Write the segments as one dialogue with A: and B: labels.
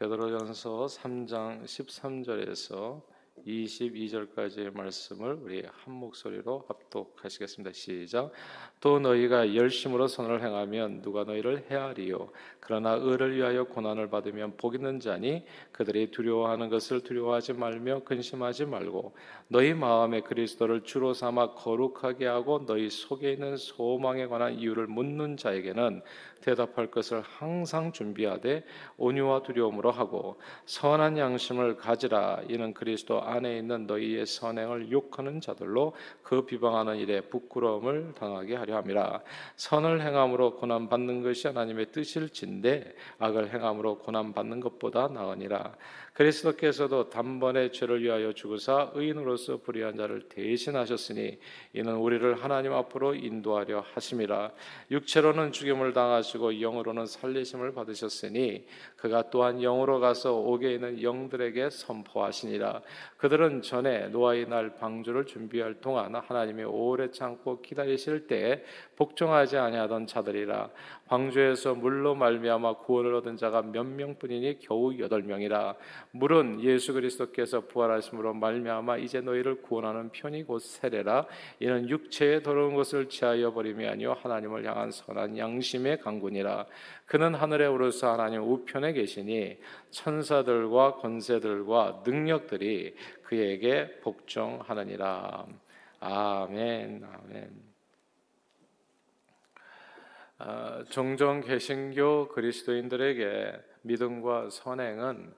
A: 베드로전서 3장 13절에서 22절까지의 말씀을 우리 한 목소리로 합독하시겠습니다. 시작. 또 너희가 열심으로 선을 행하면 누가 너희를 해하리요. 그러나 의를 위하여 고난을 받으면 복 있는 자니 그들이 두려워하는 것을 두려워하지 말며 근심하지 말고 너희 마음에 그리스도를 주로 삼아 거룩하게 하고 너희 속에 있는 소망에 관한 이유를 묻는 자에게는 대답할 것을 항상 준비하되 온유와 두려움으로 하고 선한 양심을 가지라 이는 그리스도 안에 있는 너희의 선행을 욕하는 자들로 그 비방하는 일에 부끄러움을 당하게 하려 함이라. 선을 행함으로 고난 받는 것이 하나님의 뜻일진데 악을 행함으로 고난 받는 것보다 나으니라. 그리스도께서도 단번에 죄를 위하여 죽으사 의인으로서 불의한 자를 대신하셨으니 이는 우리를 하나님 앞으로 인도하려 하심이라. 육체로는 죽임을 당하시고 영으로는 살리심을 받으셨으니 그가 또한 영으로 가서 옥에 있는 영들에게 선포하시니라. 그들은 전에 노아의 날 방주를 준비할 동안 하나님이 오래 참고 기다리실 때에 복종하지 아니하던 자들이라 방주에서 물로 말미암아 구원을 얻은 자가 몇 명뿐이니 겨우 여덟 명이라. 물은 예수 그리스도께서 부활하심으로 말미암아 이제 너희를 구원하는 편이 곧 세례라. 이는 육체에 더러운 것을 취하여 버림이 아니요 하나님을 향한 선한 양심의 강군이라. 그는 하늘에 오르사 하나님 우편에 계시니 천사들과 권세들과 능력들이 그에게 복종하느니라. 아멘 아멘. 아, 종종 개신교 그리스도인들에게 믿음과 선행은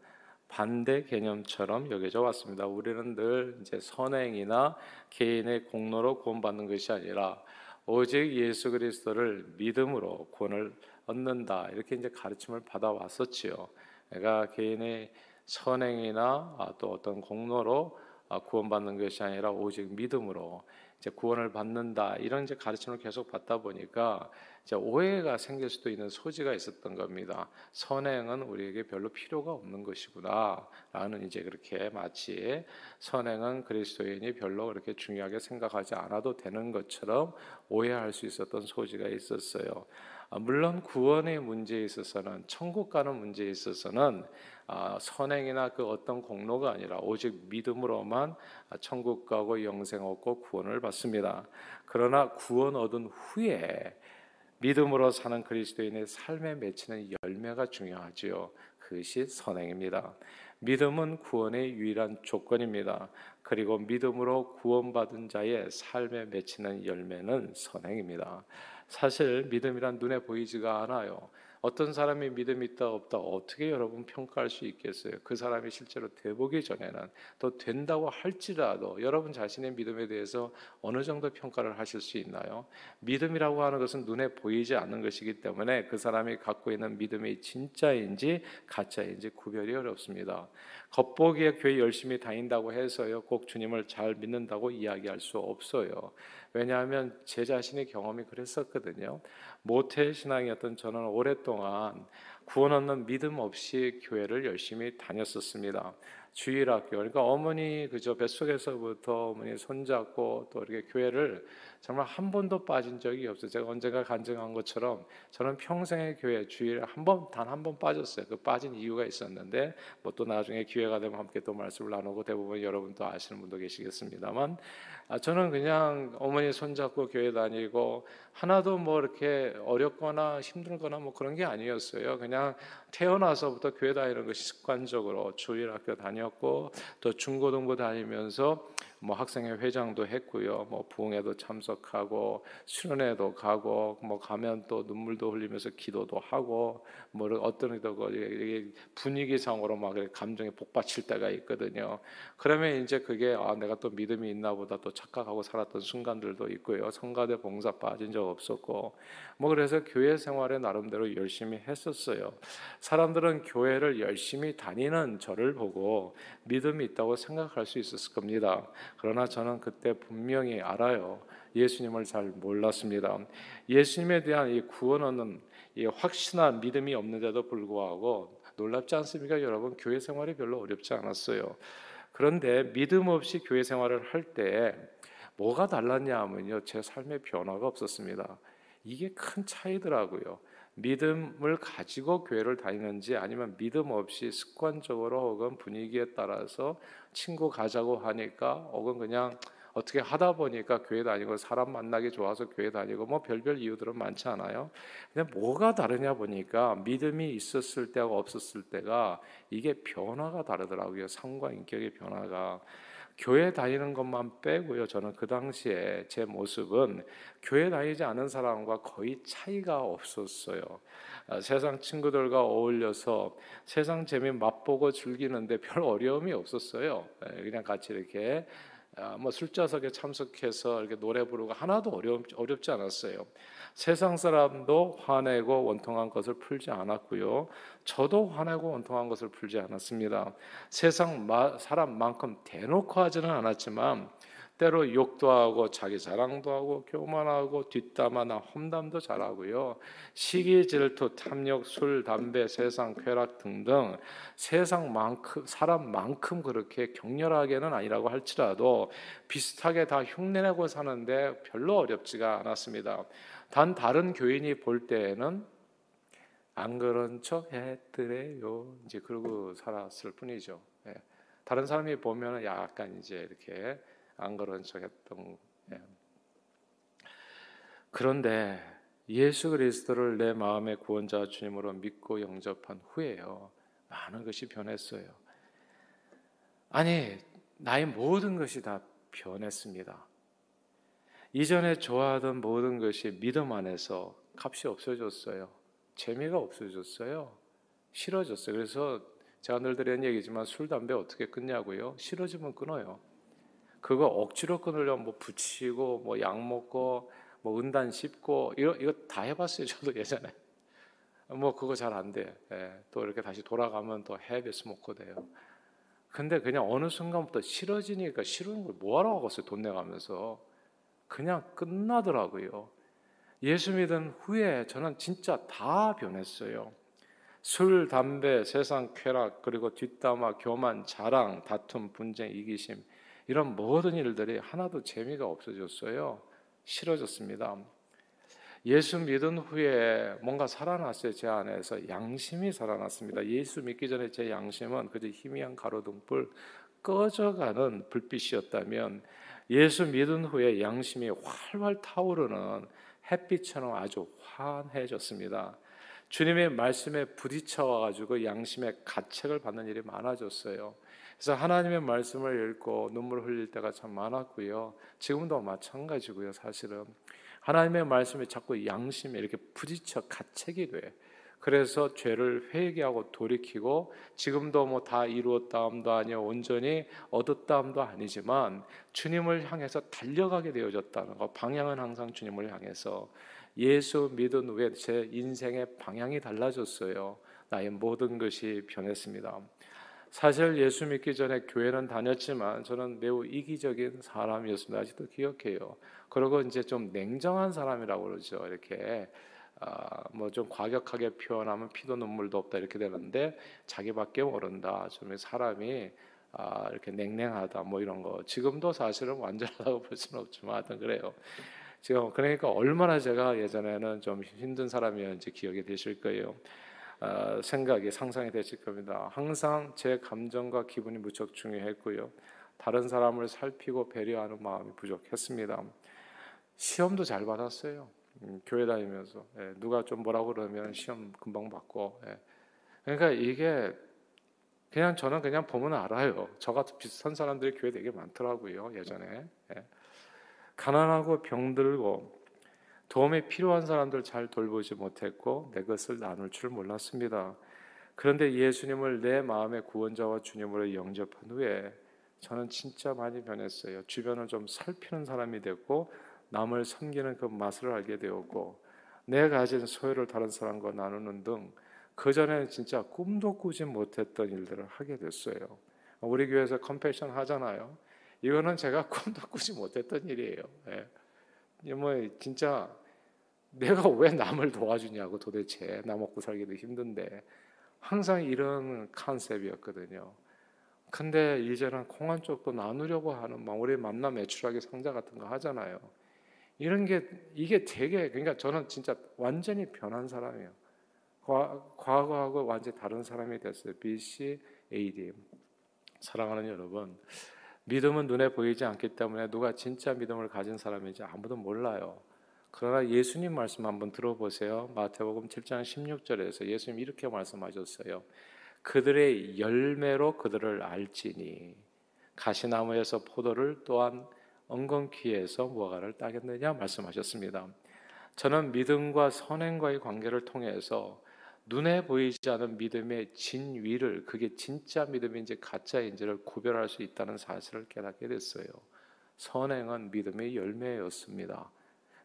A: 반대 개념처럼 여겨져 왔습니다. 우리는 늘 이제 선행이나 개인의 공로로 구원받는 것이 아니라 오직 예수 그리스도를 믿음으로 구원을 얻는다 이렇게 이제 가르침을 받아 왔었지요. 내가 개인의 선행이나 아, 또 어떤 공로로 아, 구원받는 것이 아니라 오직 믿음으로 이제 구원을 받는다 이런 이제 가르침을 계속 받다 보니까 이제 오해가 생길 수도 있는 소지가 있었던 겁니다. 선행은 우리에게 별로 필요가 없는 것이구나라는 이제 그렇게 마치 선행은 그리스도인이 별로 그렇게 중요하게 생각하지 않아도 되는 것처럼 오해할 수 있었던 소지가 있었어요. 아, 물론 구원의 문제에 있어서는 천국 가는 문제에 있어서는 아, 선행이나 그 어떤 공로가 아니라 오직 믿음으로만 천국 가고 영생 얻고 구원을 받습니다. 그러나 구원 얻은 후에 믿음으로 사는 그리스도인의 삶에 맺히는 열매가 중요하지요. 그것이 선행입니다. 믿음은 구원의 유일한 조건입니다. 그리고 믿음으로 구원받은 자의 삶에 맺히는 열매는 선행입니다. 사실 믿음이란 눈에 보이지가 않아요. 어떤 사람이 믿음이 있다 없다 어떻게 여러분 평가할 수 있겠어요? 그 사람이 실제로 되보기 전에는 또 된다고 할지라도 여러분 자신의 믿음에 대해서 어느 정도 평가를 하실 수 있나요? 믿음이라고 하는 것은 눈에 보이지 않는 것이기 때문에 그 사람이 갖고 있는 믿음이 진짜인지 가짜인지 구별이 어렵습니다. 겉보기에 교회 열심히 다닌다고 해서요 꼭 주님을 잘 믿는다고 이야기할 수 없어요. 왜냐하면 제 자신의 경험이 그랬었거든요. 모태 신앙이었던 저는 오랫동안 구원 얻는 믿음 없이 교회를 열심히 다녔었습니다. 주일학교 그러니까 어머니 그저 뱃속에서부터 어머니 손잡고 또 이렇게 교회를 정말 한 번도 빠진 적이 없어요. 제가 언젠가 간증한 것처럼 저는 평생의 교회 주일에 한 번 단 한 번 빠졌어요. 그 빠진 이유가 있었는데 뭐 또 나중에 기회가 되면 함께 또 말씀을 나누고 대부분 여러분도 아시는 분도 계시겠습니다만 아, 저는 그냥 어머니 손잡고 교회 다니고 하나도 뭐 이렇게 어렵거나 힘들거나 뭐 그런 게 아니었어요. 그냥 태어나서부터 교회 다니는 것이 습관적으로 주일 학교 다녔고 또 중고등부 다니면서 뭐 학생회 회장도 했고요. 뭐 부흥회도 참석하고 수련회도 가고 뭐 가면 또 눈물도 흘리면서 기도도 하고 뭐 어떤 또 분위기상으로 막 감정에 복받칠 때가 있거든요. 그러면 이제 그게 아 내가 또 믿음이 있나 보다 또 착각하고 살았던 순간들도 있고요. 성가대 봉사 빠진 적 없었고 뭐 그래서 교회 생활에 나름대로 열심히 했었어요. 사람들은 교회를 열심히 다니는 저를 보고 믿음이 있다고 생각할 수 있었을 겁니다. 그러나 저는 그때 분명히 알아요. 예수님을 잘 몰랐습니다. 예수님에 대한 이 구원 얻는 이 확신한 믿음이 없는데도 불구하고 놀랍지 않습니까? 여러분 교회 생활이 별로 어렵지 않았어요. 그런데 믿음 없이 교회 생활을 할 때 뭐가 달랐냐 하면요. 제 삶의 변화가 없었습니다. 이게 큰 차이더라고요. 믿음을 가지고 교회를 다니는지 아니면 믿음 없이 습관적으로 혹은 분위기에 따라서 친구 가자고 하니까 혹은 그냥 어떻게 하다 보니까 교회 다니고 사람 만나기 좋아서 교회 다니고 뭐 별별 이유들은 많지 않아요. 근데 뭐가 다르냐 보니까 믿음이 있었을 때하고 없었을 때가 이게 변화가 다르더라고요. 상과 인격의 변화가. 교회 다니는 것만 빼고요. 저는 그 당시에 제 모습은 교회 다니지 않은 사람과 거의 차이가 없었어요. 아, 세상 친구들과 어울려서 세상 재미 맛보고 즐기는데 별 어려움이 없었어요. 예, 그냥 같이 이렇게 아, 뭐 술자석에 참석해서 이렇게 노래 부르고 하나도 어렵, 어렵지 않았어요. 세상 사람도 화내고 원통한 것을 풀지 않았고요. 저도 화내고 원통한 것을 풀지 않았습니다. 세상 사람만큼 대놓고 하지는 않았지만 때로 욕도 하고 자기 자랑도 하고 교만하고 뒷담화나 험담도 잘하고요. 시기, 질투, 탐욕, 술, 담배, 세상 쾌락 등등 세상만큼 사람만큼 그렇게 격렬하게는 아니라고 할지라도 비슷하게 다 흉내내고 사는데 별로 어렵지가 않았습니다. 단 다른 교인이 볼 때에는 안 그런 척 했더래요. 이제 그러고 살았을 뿐이죠. 예. 다른 사람이 보면 약간 이제 이렇게 안 그런 척했던. 예. 그런데 예수 그리스도를 내 마음의 구원자 주님으로 믿고 영접한 후에요. 많은 것이 변했어요. 아니, 나의 모든 것이 다 변했습니다. 이전에 좋아하던 모든 것이 믿음 안에서 값이 없어졌어요. 재미가 없어졌어요. 싫어졌어요. 그래서 제가 늘 드리는 얘기지만 술, 담배 어떻게 끊냐고요? 싫어지면 끊어요. 그거 억지로 끊으려면 뭐 붙이고 뭐 약 먹고 뭐 은단 씹고 이거 이거 다 해봤어요 저도 예전에 뭐 그거 잘 안 돼. 예, 또 이렇게 다시 돌아가면 또 헤비 스모커 돼요. 근데 그냥 어느 순간부터 싫어지니까 싫은 걸 뭐하러 하겠어요 돈 내가면서 그냥 끝나더라고요. 예수 믿은 후에 저는 진짜 다 변했어요. 술, 담배, 세상 쾌락, 그리고 뒷담화, 교만, 자랑, 다툼, 분쟁, 이기심 이런 모든 일들이 하나도 재미가 없어졌어요. 싫어졌습니다. 예수 믿은 후에 뭔가 살아났어요. 제 안에서 양심이 살아났습니다. 예수 믿기 전에 제 양심은 그저 희미한 가로등불 꺼져가는 불빛이었다면 예수 믿은 후에 양심이 활활 타오르는 햇빛처럼 아주 환해졌습니다. 주님의 말씀에 부딪혀 가지고 양심의 가책을 받는 일이 많아졌어요. 그래서 하나님의 말씀을 읽고 눈물 흘릴 때가 참 많았고요. 지금도 마찬가지고요. 사실은 하나님의 말씀에 자꾸 양심에 이렇게 부딪혀 가책이 돼. 그래서 죄를 회개하고 돌이키고 지금도 뭐 다 이루었다함도 아니요 온전히 얻었다함도 아니지만 주님을 향해서 달려가게 되어졌다는 거 방향은 항상 주님을 향해서 예수 믿은 후에 제 인생의 방향이 달라졌어요. 나의 모든 것이 변했습니다. 사실 예수 믿기 전에 교회는 다녔지만 저는 매우 이기적인 사람이었습니다. 아직도 기억해요. 그리고 이제 좀 냉정한 사람이라고 그러죠. 이렇게 아, 뭐좀 과격하게 표현하면 피도 눈물도 없다 이렇게 되는데 자기밖에 모른다. 좀 사람이 아, 이렇게 냉랭하다 뭐 이런 거. 지금도 사실은 완전하다고 볼 수는 없지만 하여튼 그래요. 지금 그러니까 얼마나 제가 예전에는 좀 힘든 사람이었는지 기억이 되실 거예요. 어, 생각이 상상이 되실 겁니다. 항상 제 감정과 기분이 무척 중요했고요. 다른 사람을 살피고 배려하는 마음이 부족했습니다. 시험도 잘 받았어요. 음, 교회 다니면서 예, 누가 좀 뭐라고 그러면 시험 금방 받고. 예. 그러니까 이게 그냥 저는 그냥 보면 알아요. 저 같은 비슷한 사람들이 교회 되게 많더라고요 예전에. 예. 가난하고 병들고 도움이 필요한 사람들 잘 돌보지 못했고 내 것을 나눌 줄 몰랐습니다. 그런데 예수님을 내 마음의 구원자와 주님으로 영접한 후에 저는 진짜 많이 변했어요. 주변을 좀 살피는 사람이 됐고 남을 섬기는 그 맛을 알게 되었고 내가 가진 소유를 다른 사람과 나누는 등 그전에는 진짜 꿈도 꾸지 못했던 일들을 하게 됐어요. 우리 교회에서 컴패션 하잖아요. 이거는 제가 꿈도 꾸지 못했던 일이에요. 예. 뭐 진짜 내가 왜 남을 도와주냐고 도대체 나 먹고 살기도 힘든데 항상 이런 컨셉이었거든요. 근데 이제는 공안 쪽도 나누려고 하는 막 우리 만남 매출하기 상자 같은 거 하잖아요. 이런 게 이게 되게 그러니까 저는 진짜 완전히 변한 사람이에요. 과거하고 완전히 다른 사람이 됐어요. BC AD. 사랑하는 여러분, 믿음은 눈에 보이지 않기 때문에 누가 진짜 믿음을 가진 사람인지 아무도 몰라요. 그러나 예수님 말씀 한번 들어보세요. 마태복음 7장 16절에서 예수님 이렇게 말씀하셨어요. 그들의 열매로 그들을 알지니 가시나무에서 포도를 또한 엉겅퀴에서 무화과를 따겠느냐 말씀하셨습니다. 저는 믿음과 선행과의 관계를 통해서 눈에 보이지 않은 믿음의 진위를 그게 진짜 믿음인지 가짜인지를 구별할 수 있다는 사실을 깨닫게 됐어요. 선행은 믿음의 열매였습니다.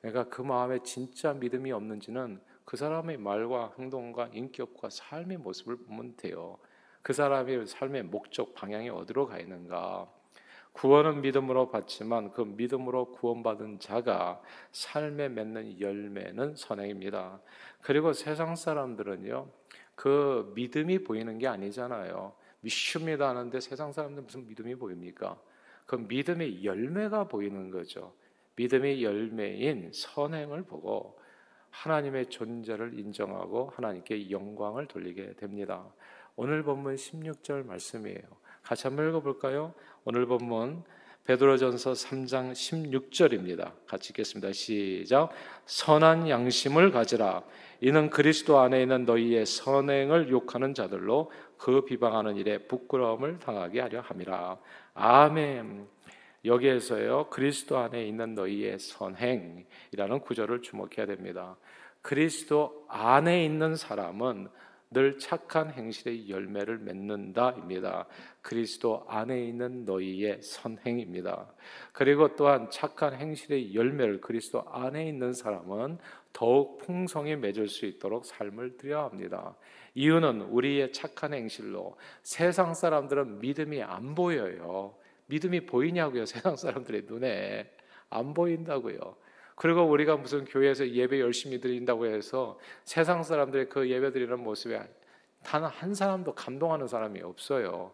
A: 그러니까 그 마음에 진짜 믿음이 없는지는 그 사람의 말과 행동과 인격과 삶의 모습을 보면 돼요. 그 사람의 삶의 목적 방향이 어디로 가 있는가? 구원은 믿음으로 받지만 그 믿음으로 구원받은 자가 삶에 맺는 열매는 선행입니다. 그리고 세상 사람들은요, 그 믿음이 보이는 게 아니잖아요. 믿습니다 하는데 세상 사람들 무슨 믿음이 보입니까? 그 믿음의 열매가 보이는 거죠. 믿음의 열매인 선행을 보고 하나님의 존재를 인정하고 하나님께 영광을 돌리게 됩니다. 오늘 본문 16절 말씀이에요. 같이 한번 읽어볼까요? 오늘 본문 베드로전서 3장 16절입니다. 같이 읽겠습니다. 시작. 선한 양심을 가지라. 이는 그리스도 안에 있는 너희의 선행을 욕하는 자들로 그 비방하는 일에 부끄러움을 당하게 하려 함이라. 아멘. 여기에서요. 그리스도 안에 있는 너희의 선행이라는 구절을 주목해야 됩니다. 그리스도 안에 있는 사람은 늘 착한 행실의 열매를 맺는다입니다. 그리스도 안에 있는 너희의 선행입니다. 그리고 또한 착한 행실의 열매를 그리스도 안에 있는 사람은 더욱 풍성히 맺을 수 있도록 삶을 드려야 합니다. 이유는 우리의 착한 행실로 세상 사람들은 믿음이 안 보여요. 믿음이 보이냐고요. 세상 사람들의 눈에 안 보인다고요. 그리고 우리가 무슨 교회에서 예배 열심히 드린다고 해서 세상 사람들의 그 예배 드리는 모습에 단 한 사람도 감동하는 사람이 없어요.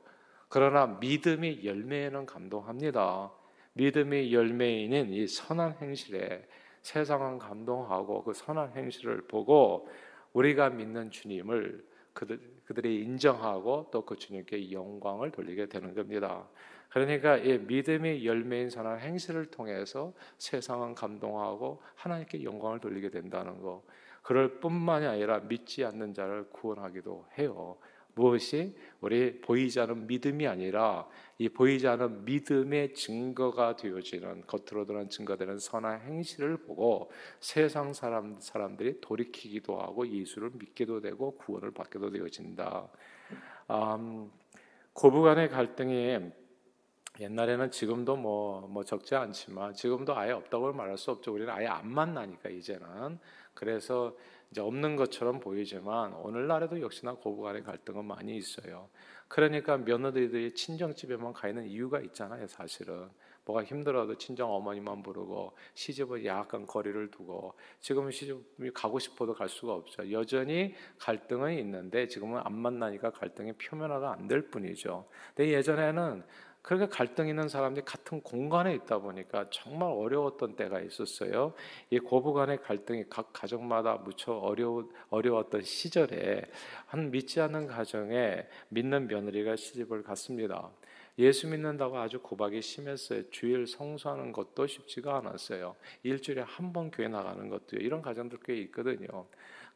A: 그러나 믿음이 열매에는 감동합니다. 믿음이 열매인인 이 선한 행실에 세상은 감동하고 그 선한 행실을 보고 우리가 믿는 주님을 그들, 그들이 인정하고 또 그 주님께 영광을 돌리게 되는 겁니다. 그러니까 이 믿음의 열매인 선한 행실을 통해서 세상은 감동하고 하나님께 영광을 돌리게 된다는 거. 그럴 뿐만이 아니라 믿지 않는 자를 구원하기도 해요. 무엇이 우리 보이지 않은 믿음이 아니라 이 보이지 않은 믿음의 증거가 되어지는 겉으로 드러난 증거되는 선한 행실을 보고 세상 사람 사람들이 돌이키기도 하고 예수를 믿게도 되고 구원을 받게도 되어진다. 음, 고부간의 갈등이 옛날에는 지금도 뭐, 뭐 적지 않지만 지금도 아예 없다고 말할 수 없죠. 우리는 아예 안 만나니까 이제는 그래서 이제 없는 것처럼 보이지만 오늘날에도 역시나 고부간의 갈등은 많이 있어요. 그러니까 며느리들이 친정집에만 가 있는 이유가 있잖아요, 사실은. 뭐가 힘들어도 친정 어머니만 부르고 시집은 약간 거리를 두고 지금은 시집이 가고 싶어도 갈 수가 없죠. 여전히 갈등은 있는데 지금은 안 만나니까 갈등이 표면화가 안 될 뿐이죠. 근데 예전에는 그렇게 갈등 있는 사람들이 같은 공간에 있다 보니까 정말 어려웠던 때가 있었어요. 이 고부간의 갈등이 각 가정마다 무척 어려워, 어려웠던 시절에 한 믿지 않는 가정에 믿는 며느리가 시집을 갔습니다. 예수 믿는다고 아주 고박이 심했어요. 주일 성수하는 것도 쉽지가 않았어요. 일주일에 한 번 교회 나가는 것도 이런 가정들 꽤 있거든요.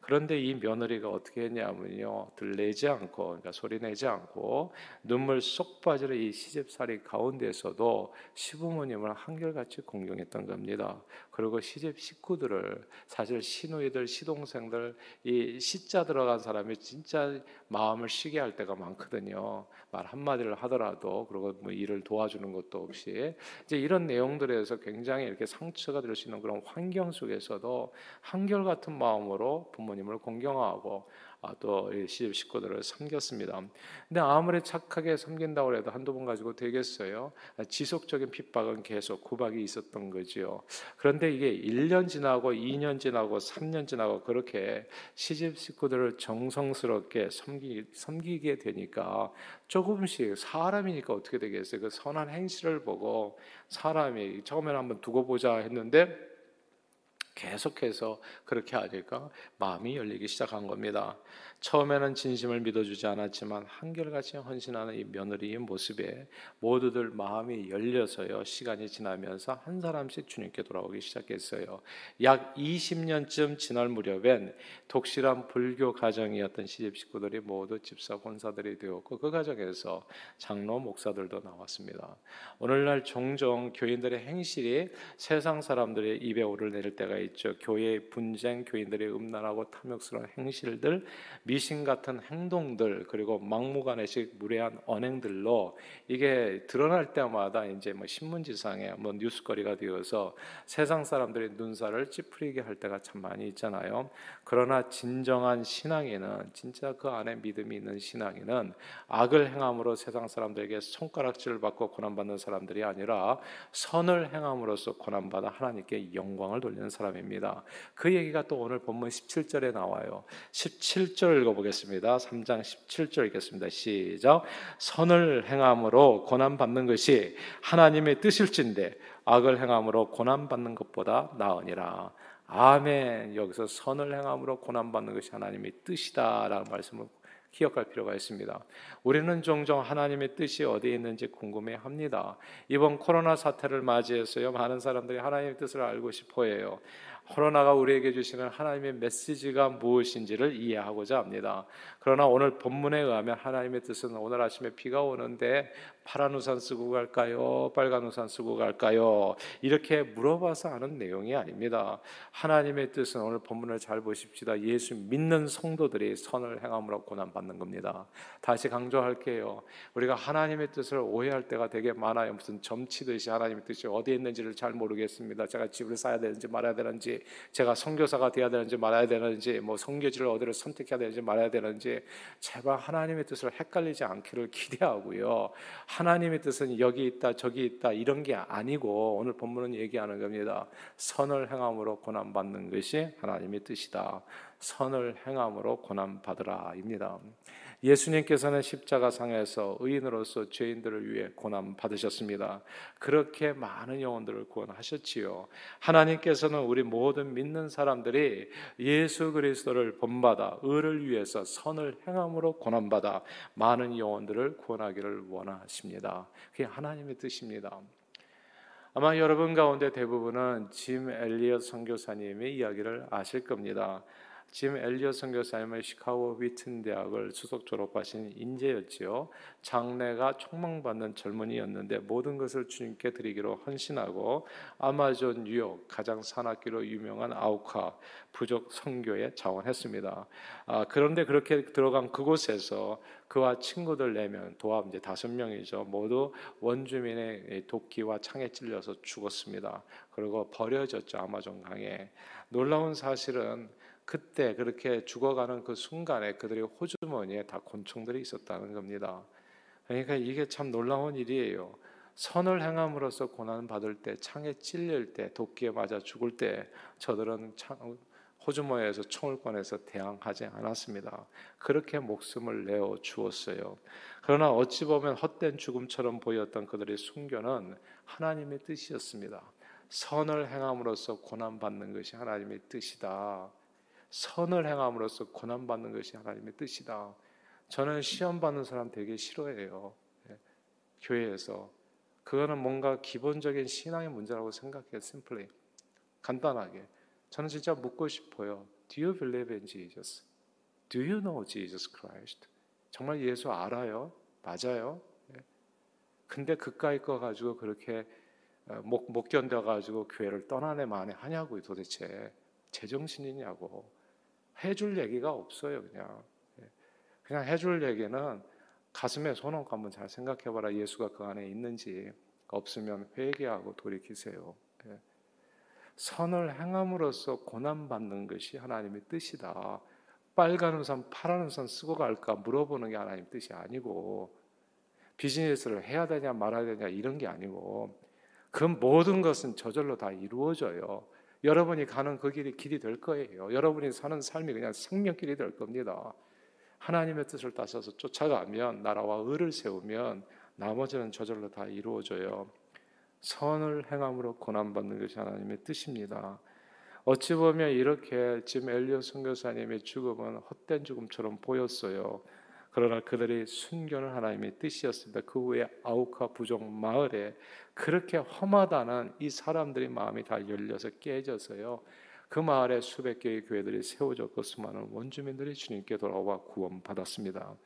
A: 그런데 이 며느리가 어떻게 했냐면요. 들내지 않고, 그러니까 소리 내지 않고, 눈물 쏙 빠지는 이 시집살이 가운데서도 시부모님을 한결같이 공경했던 겁니다. 그리고 시집 식구들을, 사실 시누이들, 시동생들, 이 시자 들어간 사람이 진짜 마음을 쉬게 할 때가 많거든요. 말 한마디를 하더라도, 그리고 뭐 일을 도와주는 것도 없이. 이제 이런 내용들에서 굉장히 이렇게 상처가 될 수 있는 그런 환경 속에서도 한결같은 마음으로 부모 부모님을 공경하고 아, 또 시집 식구들을 섬겼습니다. 근데 아무리 착하게 섬긴다고 해도 한두 번 가지고 되겠어요? 지속적인 핍박은 계속 구박이 있었던 거지요. 그런데 이게 1년 지나고 2년 지나고 3년 지나고 그렇게 시집 식구들을 정성스럽게 섬기, 섬기게 되니까 조금씩 사람이니까 어떻게 되겠어요? 그 선한 행실을 보고 사람이 처음에는 한번 두고 보자 했는데 계속해서 그렇게 하니까 마음이 열리기 시작한 겁니다. 처음에는 진심을 믿어주지 않았지만 한결같이 헌신하는 이 며느리의 모습에 모두들 마음이 열려서요. 시간이 지나면서 한 사람씩 주님께 돌아오기 시작했어요. 약 20년쯤 지날 무렵엔 독실한 불교 가정이었던 시집 식구들이 모두 집사 권사들이 되었고 그 가정에서 장로 목사들도 나왔습니다. 오늘날 종종 교인들의 행실이 세상 사람들의 입에 오르내릴 때가 있죠. 교회의 분쟁, 교인들의 음란하고 탐욕스러운 행실들 미신 같은 행동들 그리고 막무가내식 무례한 언행들로 이게 드러날 때마다 이제 뭐 신문지상에 뭐 뉴스거리가 되어서 세상 사람들의 눈살을 찌푸리게 할 때가 참 많이 있잖아요. 그러나 진정한 신앙인은 진짜 그 안에 믿음이 있는 신앙인은 악을 행함으로 세상 사람들에게 손가락질을 받고 고난받는 사람들이 아니라 선을 행함으로써 고난받아 하나님께 영광을 돌리는 사람입니다. 그 얘기가 또 오늘 본문 17절에 나와요. 17절 읽어보겠습니다. 3장 17절 읽겠습니다. 시작. 선을 행함으로 고난 받는 것이 하나님의 뜻일진데 악을 행함으로 고난 받는 것보다 나으니라. 아멘. 여기서 선을 행함으로 고난 받는 것이 하나님의 뜻이다라는 말씀을 기억할 필요가 있습니다. 우리는 종종 하나님의 뜻이 어디에 있는지 궁금해 합니다. 이번 코로나 사태를 맞이해서요 많은 사람들이 하나님의 뜻을 알고 싶어 해요. 코로나가 우리에게 주시는 하나님의 메시지가 무엇인지를 이해하고자 합니다. 그러나 오늘 본문에 의하면 하나님의 뜻은 오늘 아침에 비가 오는데 파란 우산 쓰고 갈까요? 빨간 우산 쓰고 갈까요? 이렇게 물어봐서 하는 내용이 아닙니다. 하나님의 뜻은 오늘 본문을 잘 보십시다. 예수 믿는 성도들이 선을 행함으로 고난 받는 겁니다. 다시 강조할게요. 우리가 하나님의 뜻을 오해할 때가 되게 많아요. 무슨 점치듯이 하나님의 뜻이 어디에 있는지를 잘 모르겠습니다. 제가 집을 사야 되는지 말아야 되는지, 제가 선교사가 되어야 되는지 말아야 되는지, 뭐 선교지를 어디를 선택해야 되는지 말아야 되는지, 제발 하나님의 뜻을 헷갈리지 않기를 기대하고요. 하나님의 뜻은 여기 있다 저기 있다 이런 게 아니고 오늘 본문은 얘기하는 겁니다. 선을 행함으로 고난 받는 것이 하나님의 뜻이다. 선을 행함으로 고난 받으라입니다. 예수님께서는 십자가상에서 의인으로서 죄인들을 위해 고난 받으셨습니다. 그렇게 많은 영혼들을 구원하셨지요. 하나님께서는 우리 모든 믿는 사람들이 예수 그리스도를 본받아 의를 위해서 선을 행함으로 고난 받아 많은 영혼들을 구원하기를 원하십니다. 그게 하나님의 뜻입니다. 아마 여러분 가운데 대부분은 짐 엘리엇 선교사님의 이야기를 아실 겁니다. 짐 엘리엇 선교사님은 시카고 위튼 대학을 수석 졸업하신 인재였지요. 장래가 촉망받는 젊은이였는데 모든 것을 주님께 드리기로 헌신하고 아마존 뉴욕 가장 산악기로 유명한 아우카 부족 선교에 자원했습니다. 아, 그런데 그렇게 들어간 그곳에서 그와 친구들 네명 도합 이제 다섯 명이죠. 모두 원주민의 도끼와 창에 찔려서 죽었습니다. 그리고 버려졌죠 아마존 강에. 놀라운 사실은 그때 그렇게 죽어가는 그 순간에 그들의 호주머니에 다 곤충들이 있었다는 겁니다. 그러니까 이게 참 놀라운 일이에요. 선을 행함으로써 고난 받을 때, 창에 찔릴 때, 도끼에 맞아 죽을 때 저들은 호주머니에서 총을 꺼내서 대항하지 않았습니다. 그렇게 목숨을 내어 주었어요. 그러나 어찌 보면 헛된 죽음처럼 보였던 그들의 순교는 하나님의 뜻이었습니다. 선을 행함으로써 고난 받는 것이 하나님의 뜻이다. 선을 행함으로써 고난 받는 것이 하나님의 뜻이다. 저는 시험 받는 사람 되게 싫어해요. 예. 교회에서 그거는 뭔가 기본적인 신앙의 문제라고 생각해요. simply 간단하게 저는 진짜 묻고 싶어요. Do you believe in Jesus? Do you know Jesus Christ? 정말 예수 알아요? 맞아요? 예. 근데 그까이 거 가지고 그렇게 어, 못, 못 견뎌가지고 교회를 떠나네 만에 하냐고요 도대체 제정신이냐고 해줄 얘기가 없어요, 그냥. 예. 그냥 해줄 얘기는 가슴에 손 얹고 한번 잘 생각해봐라. 예수가 그 안에 있는지 없으면 회개하고 돌이키세요. 예. 선을 행함으로써 고난받는 것이 하나님의 뜻이다. 빨간 우산, 파란 우산 쓰고 갈까 물어보는 게 하나님 뜻이 아니고 비즈니스를 해야 되냐 말아야 되냐 이런 게 아니고 그 모든 것은 저절로 다 이루어져요. 여러분이 가는 그 길이 길이 될 거예요. 여러분이 사는 삶이 그냥 생명길이 될 겁니다. 하나님의 뜻을 따져서 쫓아가면 나라와 의를 세우면 나머지는 저절로 다 이루어져요. 선을 행함으로 고난받는 것이 하나님의 뜻입니다. 어찌 보면 이렇게 지금 엘리오 선교사님의 죽음은 헛된 죽음처럼 보였어요. 그러나 그들의 순교는 하나님의 뜻이었습니다. 그 후에 아우카 부족 마을에 그렇게 험하다는 이 사람들의 마음이 다 열려서 깨져서요. 그 마을에 수백 개의 교회들이 세워졌고 수많은 원주민들이 주님께 돌아와 구원받았습니다.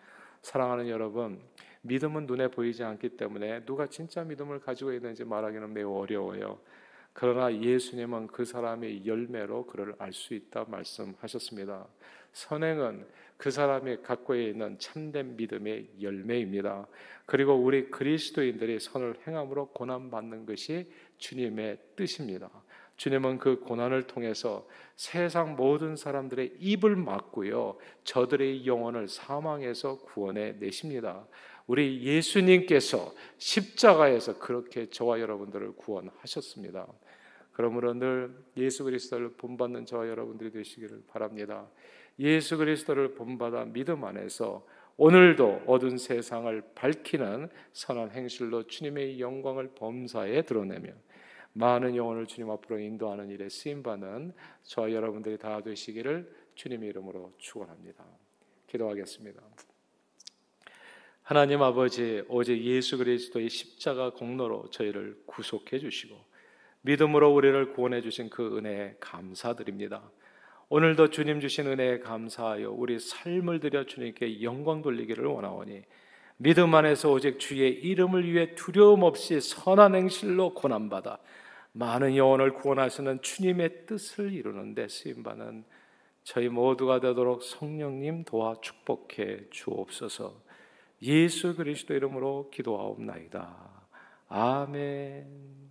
A: 사랑하는 여러분, 믿음은 눈에 보이지 않기 때문에 누가 진짜 믿음을 가지고 있는지 말하기는 매우 어려워요. 그러나 예수님은 그 사람의 열매로 그를 알 수 있다 말씀하셨습니다. 선행은 그 사람이 갖고 있는 참된 믿음의 열매입니다. 그리고 우리 그리스도인들이 선을 행함으로 고난 받는 것이 주님의 뜻입니다. 주님은 그 고난을 통해서 세상 모든 사람들의 입을 막고요. 저들의 영혼을 사망에서 구원해 내십니다. 우리 예수님께서 십자가에서 그렇게 저와 여러분들을 구원하셨습니다. 그러므로 늘 예수 그리스도를 본받는 저와 여러분들이 되시기를 바랍니다. 예수 그리스도를 본받아 믿음 안에서 오늘도 어두운 세상을 밝히는 선한 행실로 주님의 영광을 범사에 드러내며 많은 영혼을 주님 앞으로 인도하는 일에 쓰임 받는 저와 여러분들이 다 되시기를 주님의 이름으로 축원합니다. 기도하겠습니다. 하나님 아버지 오직 예수 그리스도의 십자가 공로로 저희를 구속해 주시고 믿음으로 우리를 구원해 주신 그 은혜에 감사드립니다. 오늘도 주님 주신 은혜에 감사하여 우리 삶을 들여 주님께 영광 돌리기를 원하오니 믿음 안에서 오직 주의 이름을 위해 두려움 없이 선한 행실로 고난받아 많은 영혼을 구원하시는 주님의 뜻을 이루는 데 쓰임받는 저희 모두가 되도록 성령님 도와 축복해 주옵소서 예수 그리스도 이름으로 기도하옵나이다. 아멘.